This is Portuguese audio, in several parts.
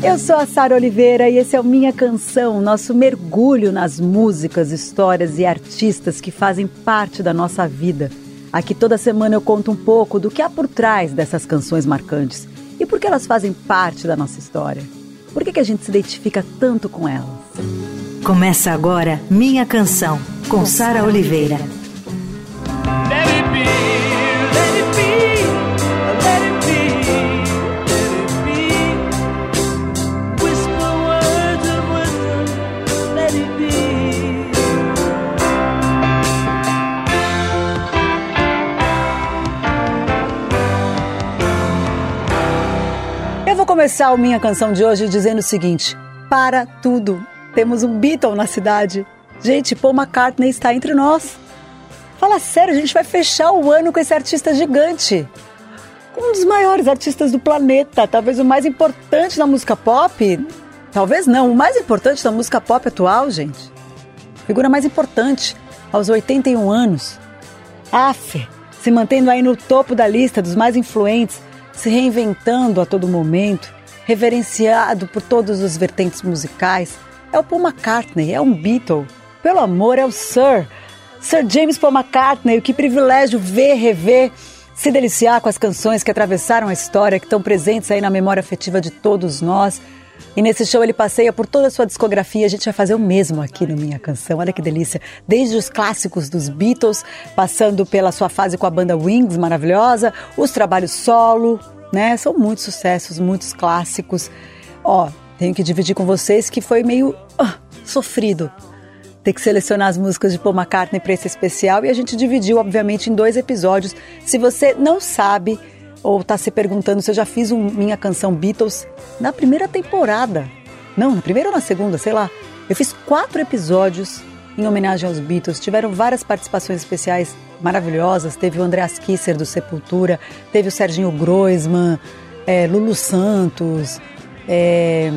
Eu sou a Sara Oliveira e esse é o Minha Canção, nosso mergulho nas músicas, histórias e artistas que fazem parte da nossa vida. Aqui toda semana eu conto um pouco do que há por trás dessas canções marcantes e por que elas fazem parte da nossa história. Por que, que a gente se identifica tanto com elas? Começa agora Minha Canção, com Sara Oliveira. Começar a minha canção de hoje dizendo o seguinte: para tudo. Temos um Beatle na cidade. Gente, Paul McCartney está entre nós. Fala sério, a gente vai fechar o ano com esse artista gigante. Um dos maiores artistas do planeta, talvez o mais importante da música pop. Talvez não, o mais importante da música pop atual, gente. Figura mais importante, aos 81 anos. Aff, se mantendo aí no topo da lista dos mais influentes, se reinventando a todo momento, reverenciado por todos os vertentes musicais, é o Paul McCartney, é um Beatle. Pelo amor, é o Sir. Sir James Paul McCartney, que privilégio ver, rever, se deliciar com as canções que atravessaram a história, que estão presentes aí na memória afetiva de todos nós. E nesse show ele passeia por toda a sua discografia. A gente vai fazer o mesmo aqui no Minha Canção. Olha que delícia. Desde os clássicos dos Beatles, passando pela sua fase com a banda Wings, maravilhosa, os trabalhos solo, né? São muitos sucessos, muitos clássicos. Ó, tenho que dividir com vocês que foi meio sofrido ter que selecionar as músicas de Paul McCartney para esse especial e a gente dividiu, obviamente, em dois episódios. Se você não sabe ou está se perguntando se eu já fiz um Minha Canção Beatles na primeira temporada. Não, na primeira ou na segunda, sei lá. Eu fiz quatro episódios em homenagem aos Beatles. Tiveram várias participações especiais maravilhosas. Teve o Andreas Kisser do Sepultura, teve o Serginho Groisman, é, Lulu Santos, é,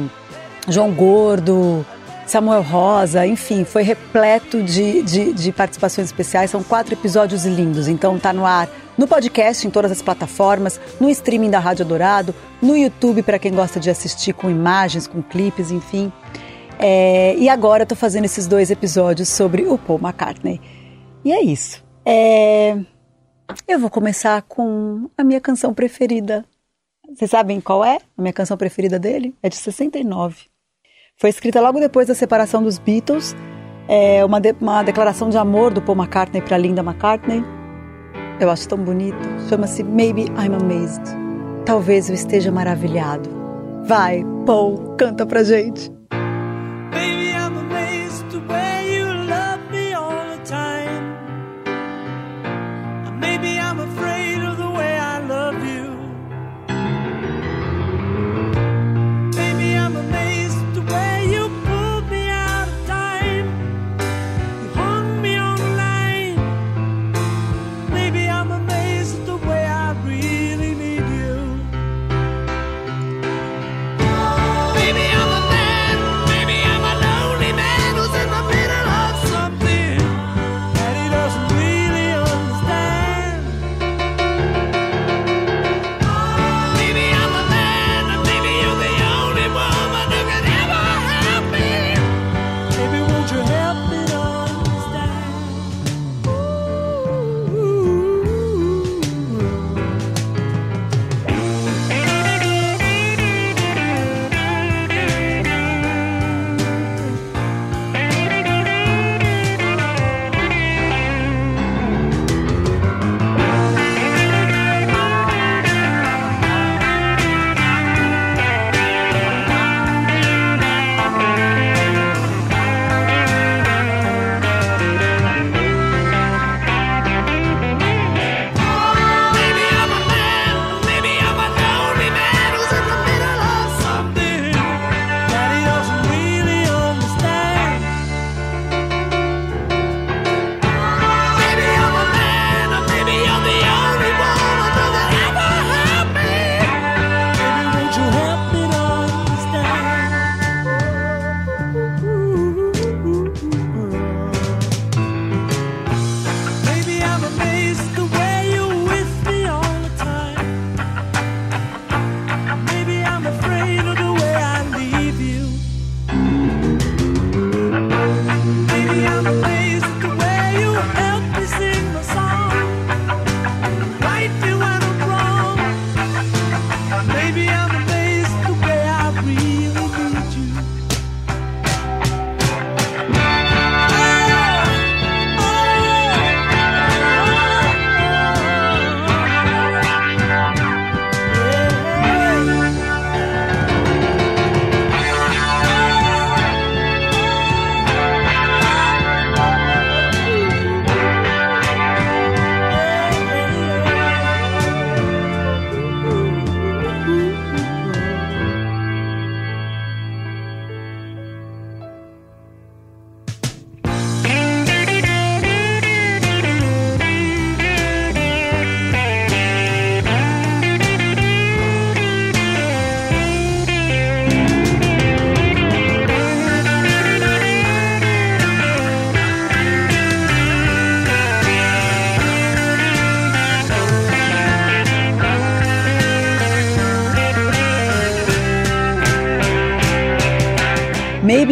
João Gordo, Samuel Rosa, enfim, foi repleto de, de, de, participações especiais. São quatro episódios lindos, então tá no ar no podcast, em todas as plataformas, no streaming da Rádio Dourado, no YouTube para quem gosta de assistir com imagens, com clipes, enfim. É, e agora eu tô fazendo esses dois episódios sobre o Paul McCartney. E é isso. É, eu vou começar com a minha canção preferida. Vocês sabem qual é a minha canção preferida dele? É de 69. Foi escrita logo depois da separação dos Beatles. É uma, de, uma declaração de amor do Paul McCartney para Linda McCartney. Eu acho tão bonito. Chama-se Maybe I'm Amazed. Talvez eu esteja maravilhado. Vai, Paul, canta pra gente.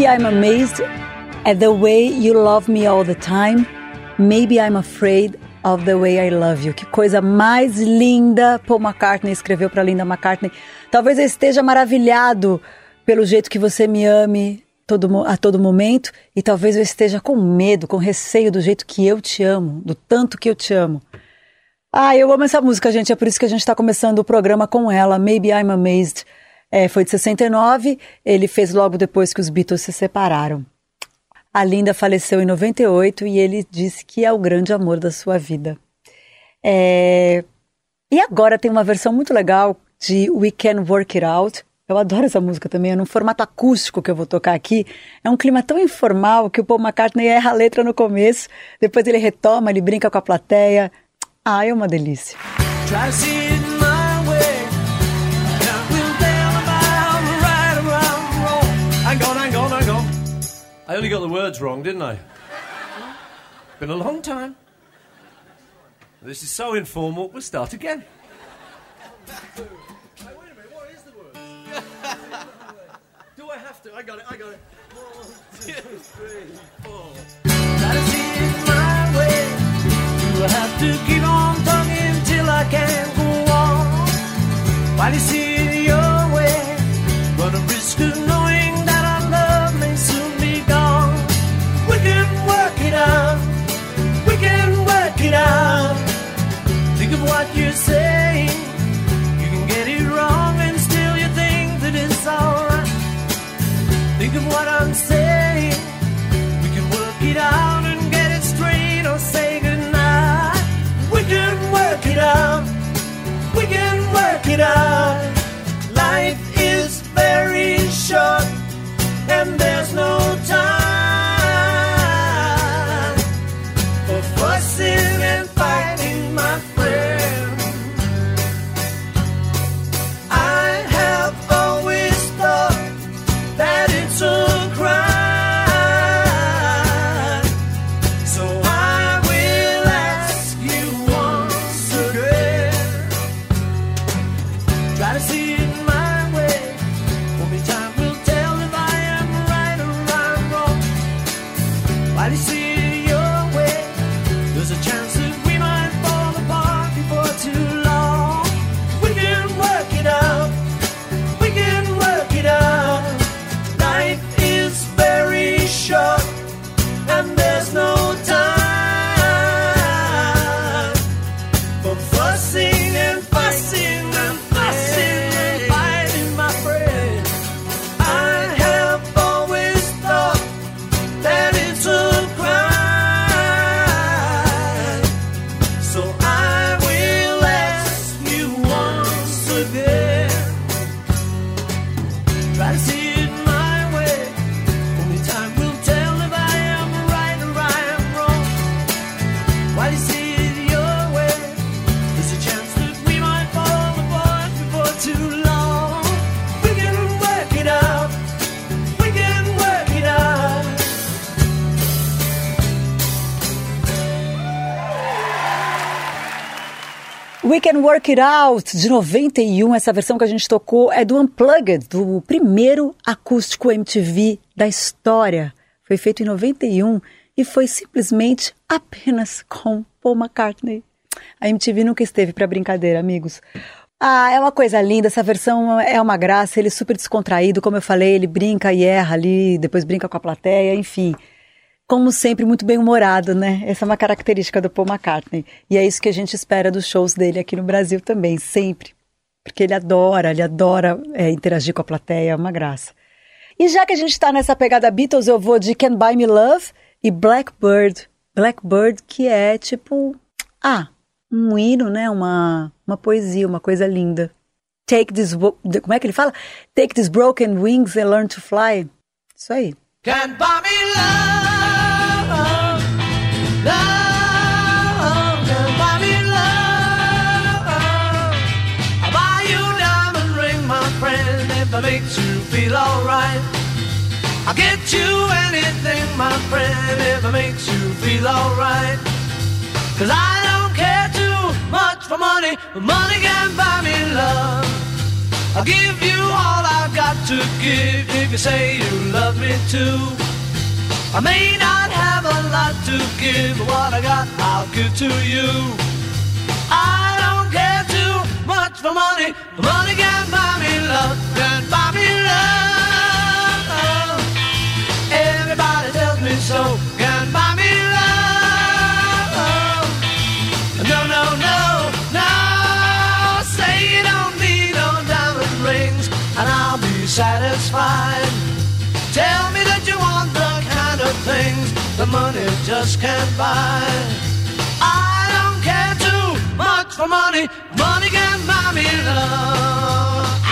I'm amazed at the way you love me all the time. Maybe I'm afraid of the way I love you. Que coisa mais linda Paul McCartney escreveu para Linda McCartney. Talvez eu esteja maravilhado pelo jeito que você me ame todo, a todo momento e talvez eu esteja com medo, com receio do jeito que eu te amo, do tanto que eu te amo. Ah, eu amo essa música, gente. É por isso que a gente está começando o programa com ela. Maybe I'm Amazed. É, foi de 69. Ele fez logo depois que os Beatles se separaram. A Linda faleceu em 98 e ele disse que é o grande amor da sua vida. É... E agora tem uma versão muito legal de We Can Work It Out. Eu adoro essa música também, é num formato acústico que eu vou tocar aqui. É um clima tão informal que o Paul McCartney erra a letra no começo, depois ele retoma, ele brinca com a plateia. Ah, é uma delícia. I only got the words wrong, didn't I? Been a long time. This is so informal, we'll start again. hey, wait a minute, what is the word? Do I have to? I got it, I got it. One, two, three, four. Gotta see it my way. Do I have to keep on talking till I can't go on? While you see it your way, run a risk of it out. Life is very short Work It Out, de 91. Essa versão que a gente tocou é do Unplugged, do primeiro acústico MTV da história. Foi feito em 91 e foi simplesmente apenas com Paul McCartney. A MTV nunca esteve para brincadeira, amigos. Ah, é uma coisa linda, essa versão é uma graça, ele é super descontraído, como eu falei, ele brinca e erra ali, depois brinca com a plateia, enfim como sempre, muito bem humorado, né? Essa é uma característica do Paul McCartney. E é isso que a gente espera dos shows dele aqui no Brasil também, sempre. Porque ele adora, ele adora é, interagir com a plateia, é uma graça. E já que a gente está nessa pegada Beatles, eu vou de Can Buy Me Love e Blackbird. Blackbird, que é tipo, ah, um hino, né? Uma, uma poesia, uma coisa linda. Take this, como é que ele fala? Take these broken wings and learn to fly. Isso aí. Can buy me love, makes you a diamond ring, my friend, if I make you feel alright. I'll get you anything, my friend, if it makes you feel alright. Cause I don't care too much for money, but money can buy me love. I'll give you all I've got. to give if you say you love me too. I may not have a lot to give, but what I got, I'll give to you. I don't care too much for money. Money can buy me love, can buy me love. Everybody tells me so, can buy me love. No, no, no, no. Say you don't need no diamond rings, and I'll be satisfied. Tell me that you want the of things the money just can't buy. I don't care too much for money. Money can buy me love.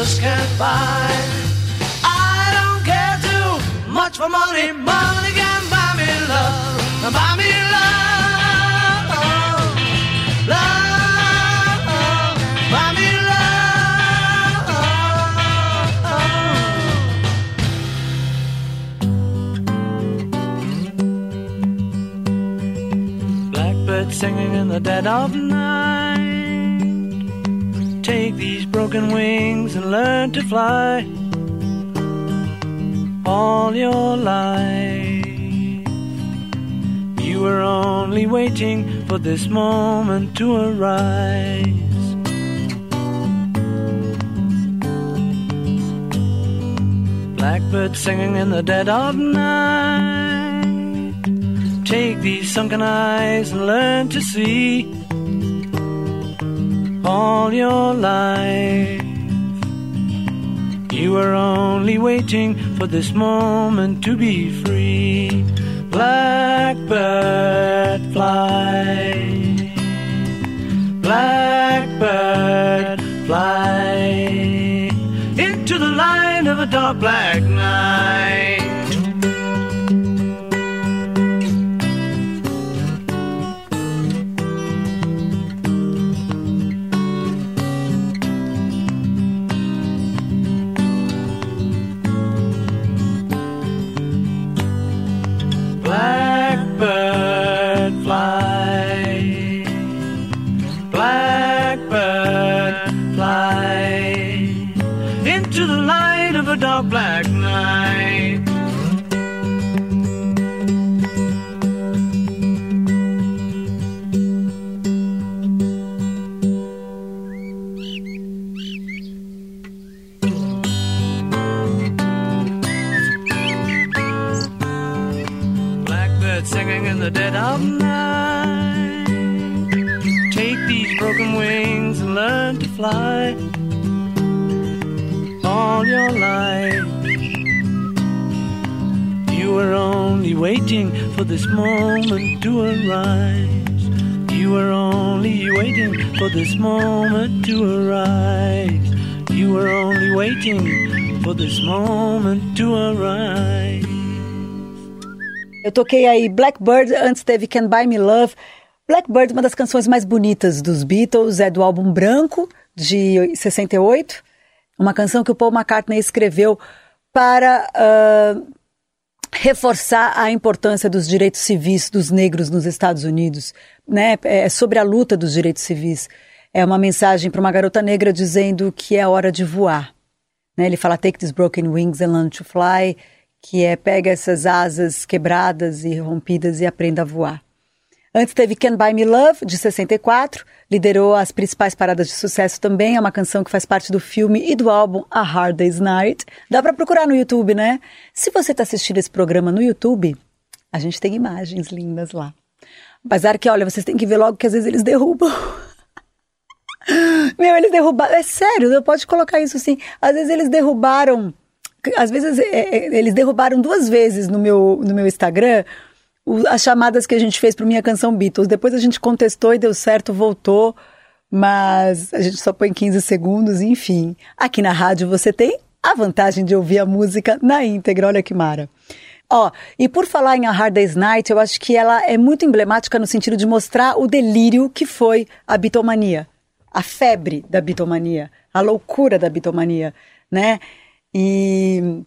Just can't buy. I don't care too much for money. Money can buy me love. Buy me love. Love. Buy me love. Blackbird singing in the dead of night. Take these broken wings and learn to fly all your life. You were only waiting for this moment to arise. Blackbird singing in the dead of night. Take these sunken eyes and learn to see all your life. You were only waiting for this moment to be free. Blackbird fly. Blackbird fly into the light of a dark black night. Into the light of a dark black night. For this moment to arise. You were only waiting for this moment to arise. You were only waiting for this moment to arise. Eu toquei aí Blackbird, antes teve Can Buy Me Love. Blackbird, uma das canções mais bonitas dos Beatles, é do álbum Branco, de 68. Uma canção que o Paul McCartney escreveu para uh, reforçar a importância dos direitos civis dos negros nos Estados Unidos. Né? É sobre a luta dos direitos civis. É uma mensagem para uma garota negra dizendo que é hora de voar. Né? Ele fala, take these broken wings and learn to fly que é pega essas asas quebradas e rompidas e aprenda a voar. Antes teve Can Buy Me Love, de 64, liderou as principais paradas de sucesso também, é uma canção que faz parte do filme e do álbum A Hard Day's Night. Dá para procurar no YouTube, né? Se você está assistindo esse programa no YouTube, a gente tem imagens lindas lá. Apesar que, olha, vocês têm que ver logo que às vezes eles derrubam. Meu, eles derrubaram. É sério, eu pode colocar isso assim. Às vezes eles derrubaram. Às vezes é, é, eles derrubaram duas vezes no meu, no meu Instagram as chamadas que a gente fez para minha canção Beatles. Depois a gente contestou e deu certo, voltou, mas a gente só põe 15 segundos, enfim. Aqui na rádio você tem a vantagem de ouvir a música na íntegra, olha que mara. Ó, e por falar em A Hard Day's Night, eu acho que ela é muito emblemática no sentido de mostrar o delírio que foi a bitomania, a febre da bitomania, a loucura da bitomania, né? E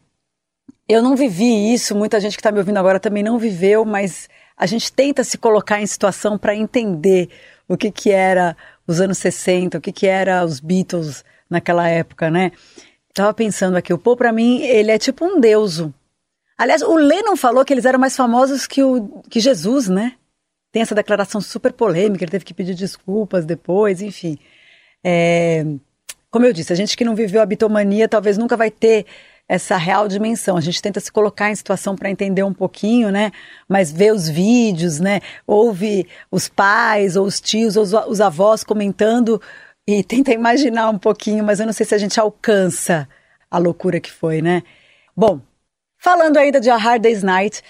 eu não vivi isso, muita gente que está me ouvindo agora também não viveu, mas a gente tenta se colocar em situação para entender o que, que era os anos 60, o que, que era os Beatles naquela época, né? Tava pensando aqui, o Paul para mim, ele é tipo um deuso. Aliás, o Lennon falou que eles eram mais famosos que, o, que Jesus, né? Tem essa declaração super polêmica, ele teve que pedir desculpas depois, enfim. É, como eu disse, a gente que não viveu a bitomania talvez nunca vai ter essa real dimensão. A gente tenta se colocar em situação para entender um pouquinho, né? Mas vê os vídeos, né? Ouve os pais ou os tios ou os, os avós comentando e tenta imaginar um pouquinho, mas eu não sei se a gente alcança a loucura que foi, né? Bom, falando ainda de A Hard Day's Night,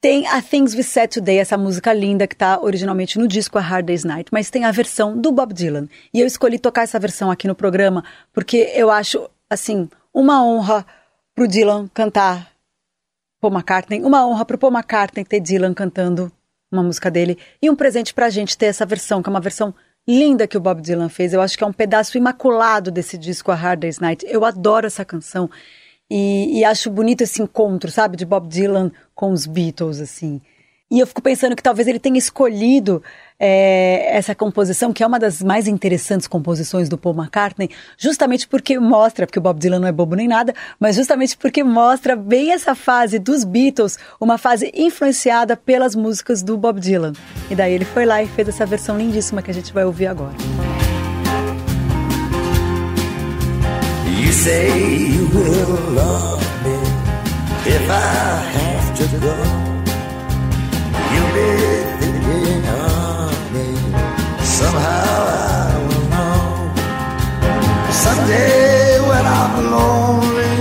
tem a Things We Said Today, essa música linda que está originalmente no disco A Hard Day's Night, mas tem a versão do Bob Dylan. E eu escolhi tocar essa versão aqui no programa porque eu acho, assim, uma honra pro Dylan cantar Paul McCartney, uma honra pro Paul McCartney ter Dylan cantando uma música dele e um presente pra gente ter essa versão, que é uma versão linda que o Bob Dylan fez. Eu acho que é um pedaço imaculado desse disco A Hard Day's Night. Eu adoro essa canção e, e acho bonito esse encontro, sabe, de Bob Dylan com os Beatles, assim. E eu fico pensando que talvez ele tenha escolhido é, essa composição, que é uma das mais interessantes composições do Paul McCartney, justamente porque mostra, porque o Bob Dylan não é bobo nem nada, mas justamente porque mostra bem essa fase dos Beatles, uma fase influenciada pelas músicas do Bob Dylan. E daí ele foi lá e fez essa versão lindíssima que a gente vai ouvir agora. You say you will love me if I have to go. Someday when I'm lonely,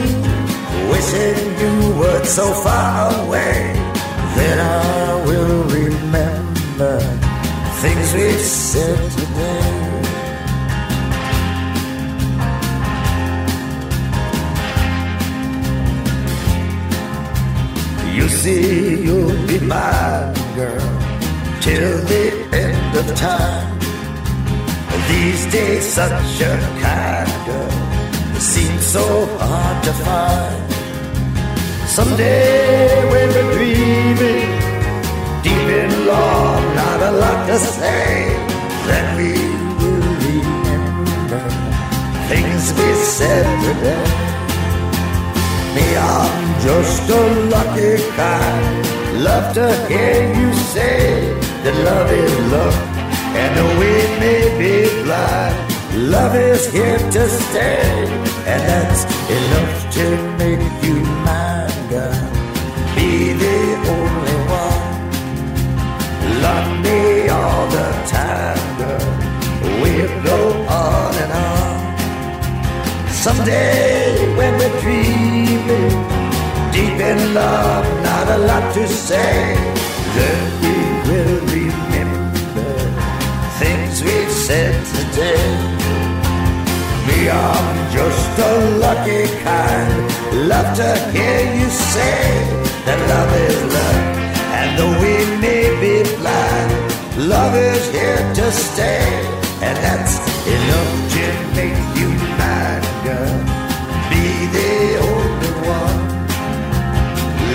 wishing you were so far away, then I will remember things we've said today. You see, you'll be my girl, till the end of time. These days, such a kind girl seems so hard to find. Someday, when we're dreaming, deep in love, not a lot to say, then we will remember things we said today. Me, I'm just a lucky kind Love to hear you say that love is love, and we may be blind, love is here to stay, and that's enough to make you mine, girl. Be the only one. Love me all the time, girl. We'll go on and on. Someday when we're dreaming deep in love, not a lot to say. Then we will said today. Me, I'm just a lucky kind. Love to hear you say that love is love. And though we may be blind, love is here to stay. And that's enough to make you mine, girl. Be the only one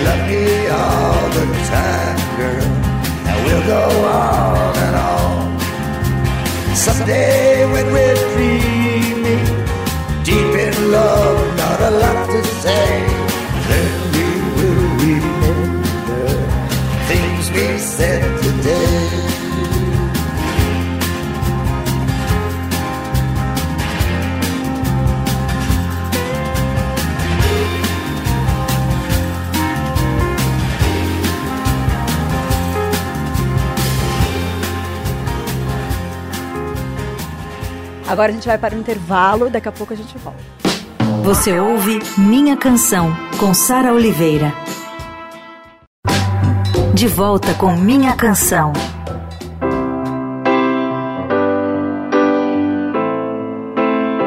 love me all the time, girl. And we'll go on and on. Someday when we're dreaming, deep in love, not a lot to say, then we will remember things we said today. Agora a gente vai para o intervalo, daqui a pouco a gente volta. Você ouve Minha Canção, com Sara Oliveira. De volta com Minha Canção.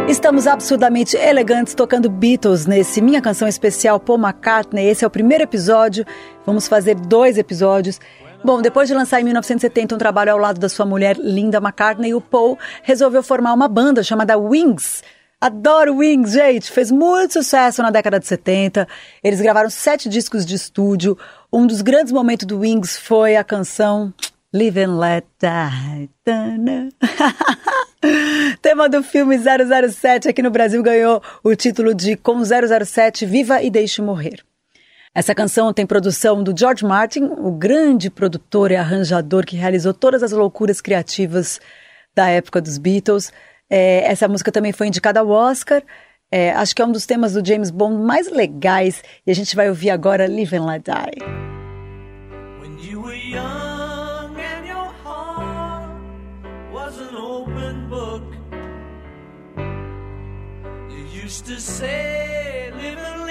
Estamos absurdamente elegantes tocando Beatles nesse Minha Canção Especial Paul McCartney. Esse é o primeiro episódio. Vamos fazer dois episódios. Bom, depois de lançar em 1970 um trabalho ao lado da sua mulher Linda McCartney, o Paul resolveu formar uma banda chamada Wings. Adoro Wings, gente! Fez muito sucesso na década de 70. Eles gravaram sete discos de estúdio. Um dos grandes momentos do Wings foi a canção Live and Let Die. Tema do filme 007 aqui no Brasil ganhou o título de Com 007 Viva e Deixe Morrer. Essa canção tem produção do George Martin, o grande produtor e arranjador que realizou todas as loucuras criativas da época dos Beatles. É, essa música também foi indicada ao Oscar. É, acho que é um dos temas do James Bond mais legais e a gente vai ouvir agora Live and Let Die. When you were young and your heart was an open book You used to say live and let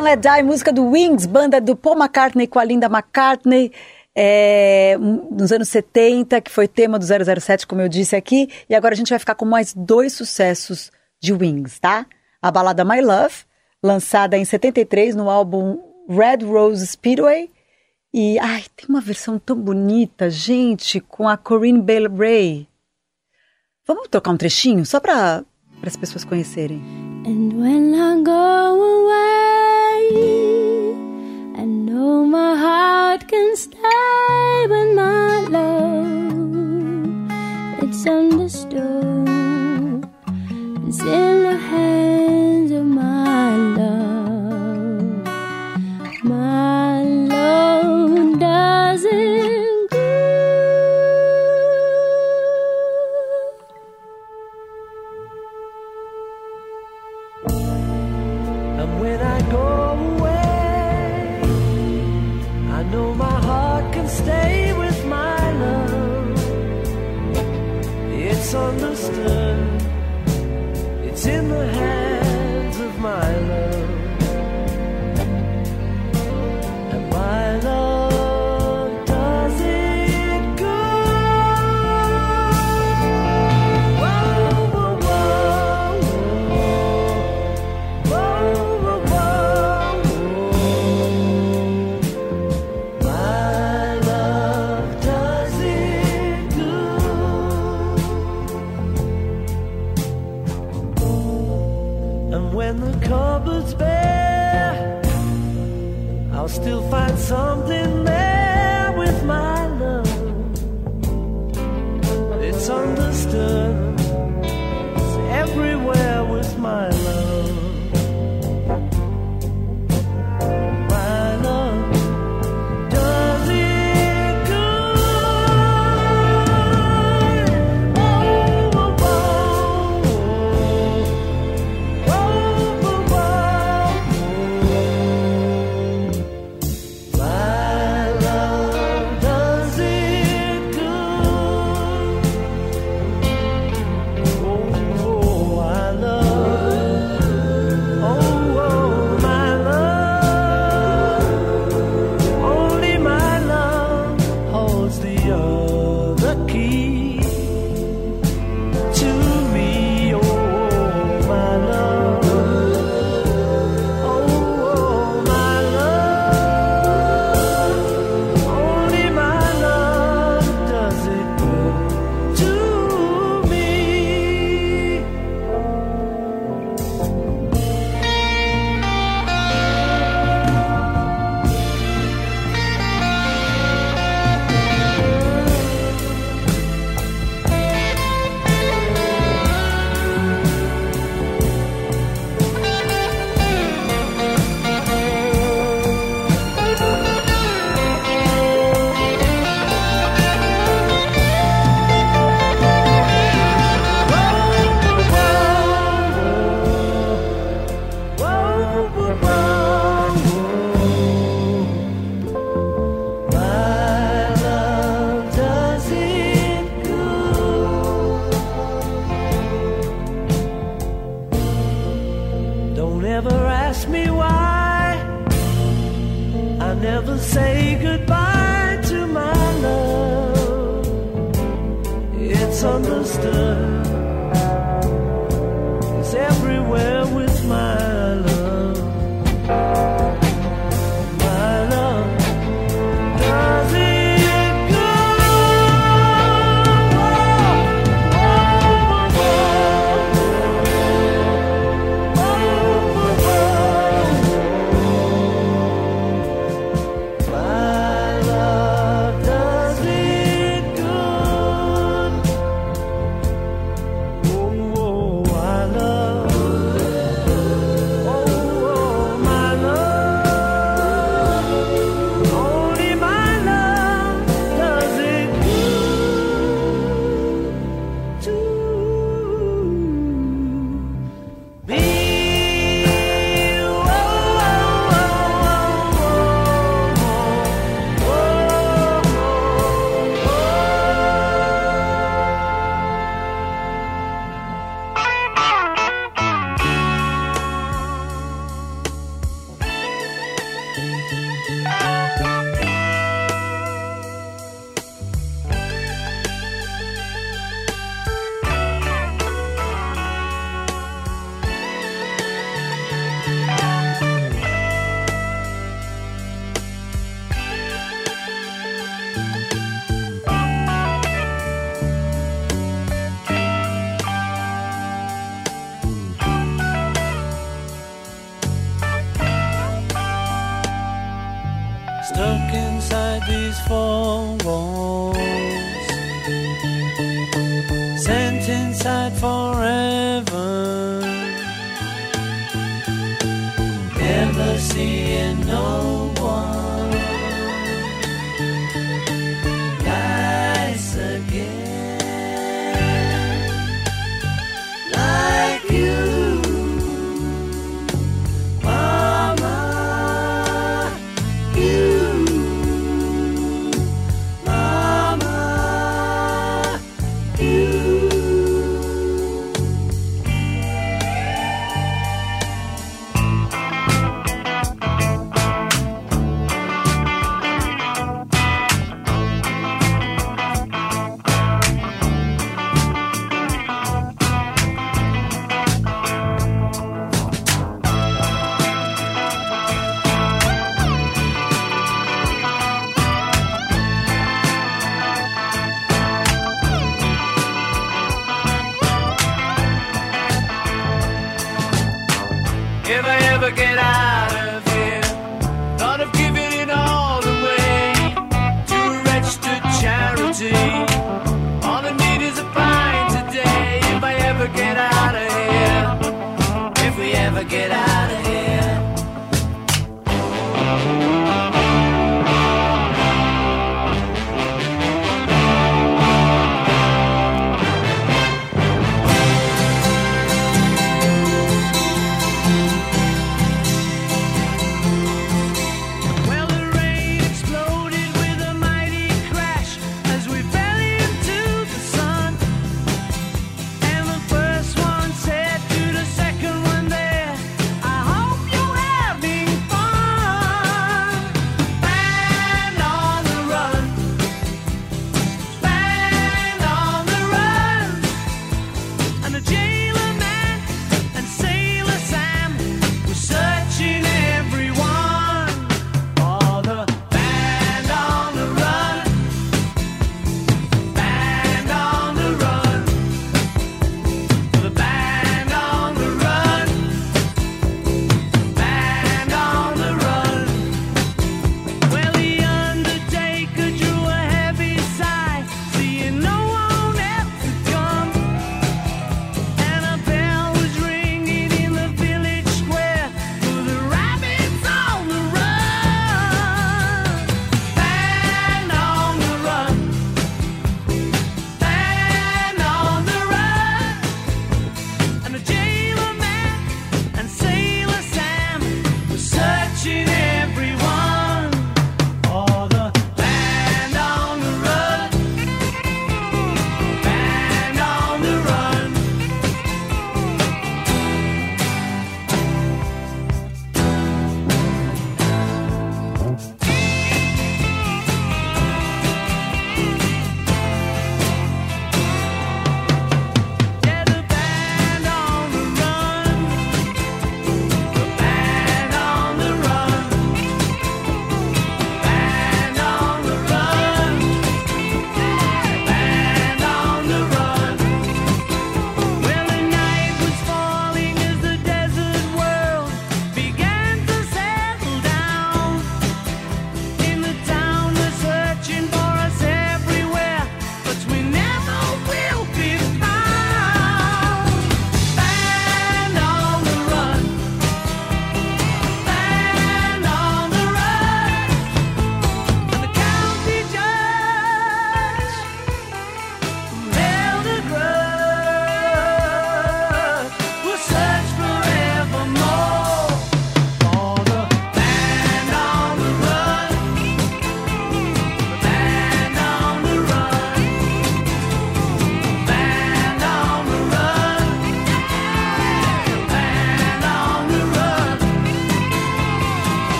And Let Die, música do Wings, banda do Paul McCartney com a Linda McCartney, é, nos anos 70, que foi tema do 007, como eu disse aqui. E agora a gente vai ficar com mais dois sucessos de Wings, tá? A balada My Love, lançada em 73 no álbum Red Rose Speedway. E, ai, tem uma versão tão bonita, gente, com a Corinne Bailey Ray. Vamos tocar um trechinho, só para as pessoas conhecerem. And when I go away my heart can stay with my love. It's understood. It's in the hands of my love. My love doesn't And when I go know my heart can stay with my love. It's understood, it's in the hand.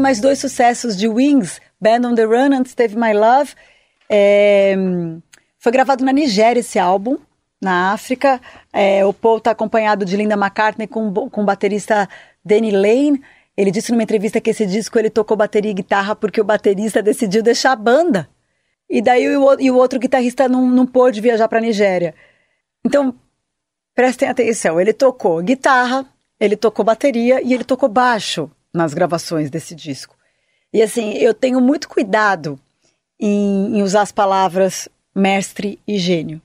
Mais dois sucessos de Wings, Band on the Run, antes teve My Love. É, foi gravado na Nigéria esse álbum, na África. É, o Paul está acompanhado de Linda McCartney com, com o baterista Danny Lane. Ele disse numa entrevista que esse disco ele tocou bateria e guitarra porque o baterista decidiu deixar a banda. E daí o, e o outro guitarrista não, não pôde viajar para a Nigéria. Então, prestem atenção, ele tocou guitarra, ele tocou bateria e ele tocou baixo nas gravações desse disco. E assim, eu tenho muito cuidado em, em usar as palavras mestre e gênio.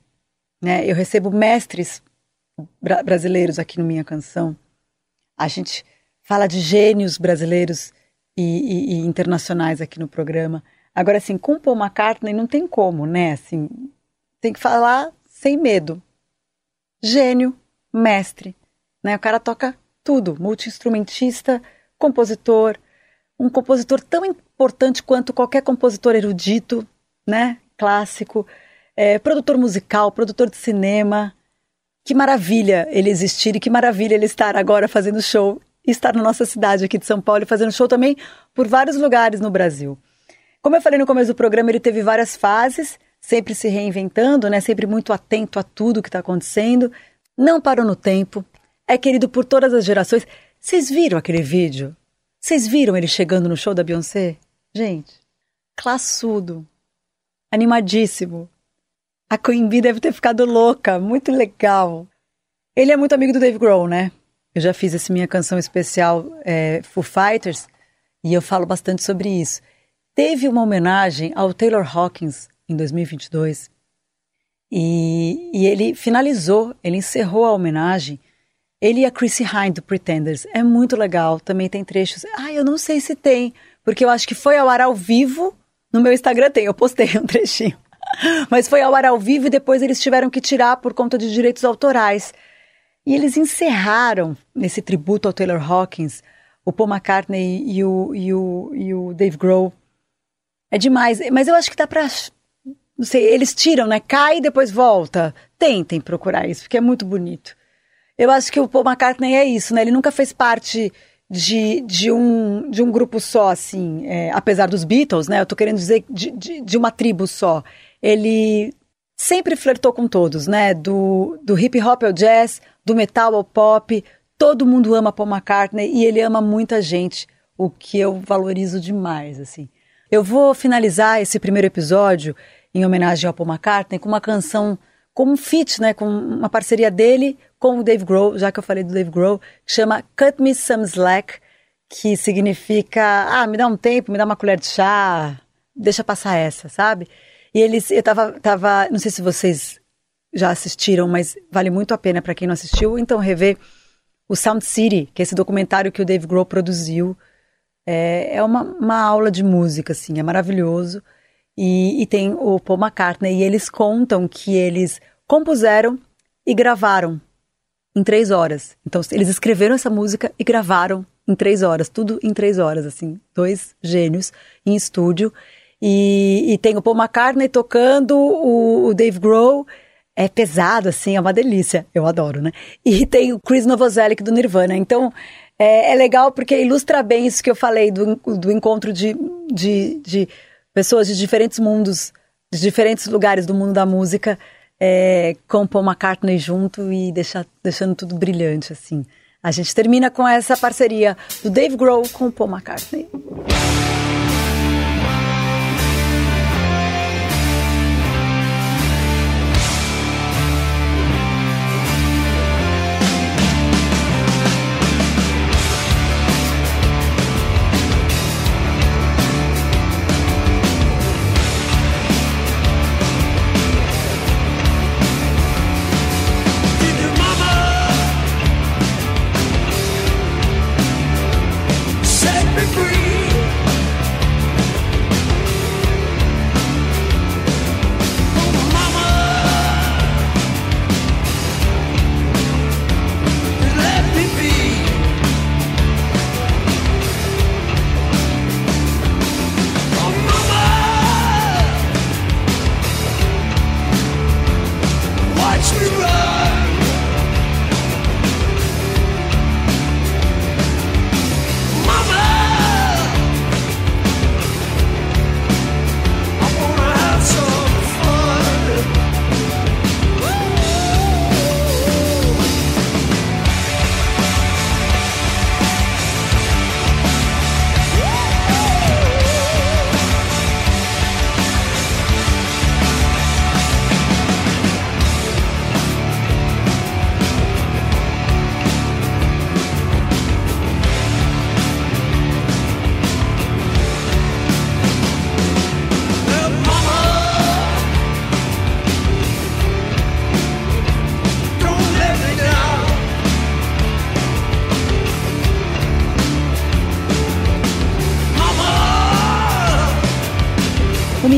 Né? Eu recebo mestres bra brasileiros aqui no Minha Canção. A gente fala de gênios brasileiros e, e, e, internacionais aqui no programa. Agora, assim, com Paul McCartney não tem como, né? Assim, tem que falar sem medo. Gênio, mestre. Né? O cara toca tudo, multi-instrumentista, compositor, um compositor tão importante quanto qualquer compositor erudito, né? Clássico, é, produtor musical, produtor de cinema. Que maravilha ele existir e que maravilha ele estar agora fazendo show e estar na nossa cidade aqui de São Paulo e fazendo show também por vários lugares no Brasil. Como eu falei no começo do programa, ele teve várias fases, sempre se reinventando, né? Sempre muito atento a tudo que está acontecendo. Não parou no tempo. É querido por todas as gerações. Vocês viram aquele vídeo? Vocês viram ele chegando no show da Beyoncé? Gente, classudo, animadíssimo. A Queen Bee deve ter ficado louca, muito legal. Ele é muito amigo do Dave Grohl, né? Eu já fiz essa minha canção especial é, Foo Fighters e eu falo bastante sobre isso. Teve uma homenagem ao Taylor Hawkins em 2022 e, e ele finalizou, ele encerrou a homenagem. Ele e a Chrissy Hine do Pretenders. É muito legal, também tem trechos. Ah, eu não sei se tem, porque eu acho que foi ao ar ao vivo. No meu Instagram tem, eu postei um trechinho. Mas foi ao ar ao vivo e depois eles tiveram que tirar por conta de direitos autorais. E eles encerraram nesse tributo ao Taylor Hawkins, o Paul McCartney e o, e o, e o Dave Grohl. É demais, mas eu acho que dá pra. Não sei, eles tiram, né? Cai e depois volta. Tentem procurar isso, porque é muito bonito. Eu acho que o Paul McCartney é isso, né? Ele nunca fez parte de, de, um, de um grupo só, assim, é, apesar dos Beatles, né? Eu tô querendo dizer de, de, de uma tribo só ele sempre flertou com todos, né? Do, do hip hop ao jazz, do metal ao pop. Todo mundo ama Paul McCartney e ele ama muita gente, o que eu valorizo demais, assim. Eu vou finalizar esse primeiro episódio em homenagem ao Paul McCartney com uma canção com um feat, né, com uma parceria dele com o Dave Grohl, já que eu falei do Dave Grohl, chama Cut Me Some Slack, que significa, ah, me dá um tempo, me dá uma colher de chá, deixa passar essa, sabe? E eles, eu tava, tava, não sei se vocês já assistiram, mas vale muito a pena para quem não assistiu, então rever o Sound City, que é esse documentário que o Dave Grohl produziu. É, é uma, uma aula de música, assim, é maravilhoso. E, e tem o Paul McCartney, e eles contam que eles compuseram e gravaram em três horas. Então, eles escreveram essa música e gravaram em três horas, tudo em três horas, assim, dois gênios em estúdio. E, e tem o Paul McCartney tocando, o, o Dave Grohl é pesado, assim, é uma delícia. Eu adoro, né? E tem o Chris Novoselic do Nirvana. Então, é, é, legal porque ilustra bem isso que eu falei do, do encontro de, de, de pessoas de diferentes mundos, de diferentes lugares do mundo da música, é, com Paul McCartney junto e deixar, deixando tudo brilhante, assim. A gente termina com essa parceria do Dave Grohl com Paul McCartney.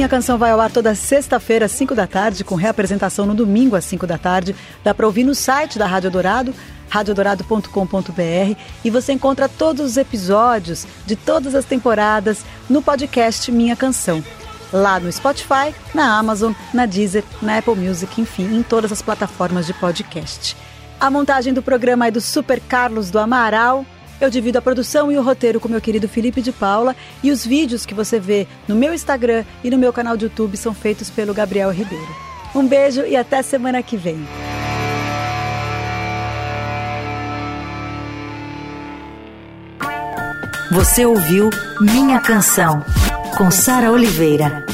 Minha Canção vai ao ar toda sexta-feira, às 5 da tarde, com reapresentação no domingo, às 5 da tarde. Dá para ouvir no site da Rádio Dourado, radiodorado.com.br e você encontra todos os episódios de todas as temporadas no podcast Minha Canção. Lá no Spotify, na Amazon, na Deezer, na Apple Music, enfim, em todas as plataformas de podcast. A montagem do programa é do Super Carlos do Amaral. Eu divido a produção e o roteiro com meu querido Felipe de Paula e os vídeos que você vê no meu Instagram e no meu canal de YouTube são feitos pelo Gabriel Ribeiro. Um beijo e até semana que vem. Você ouviu Minha Canção, com Sara Oliveira.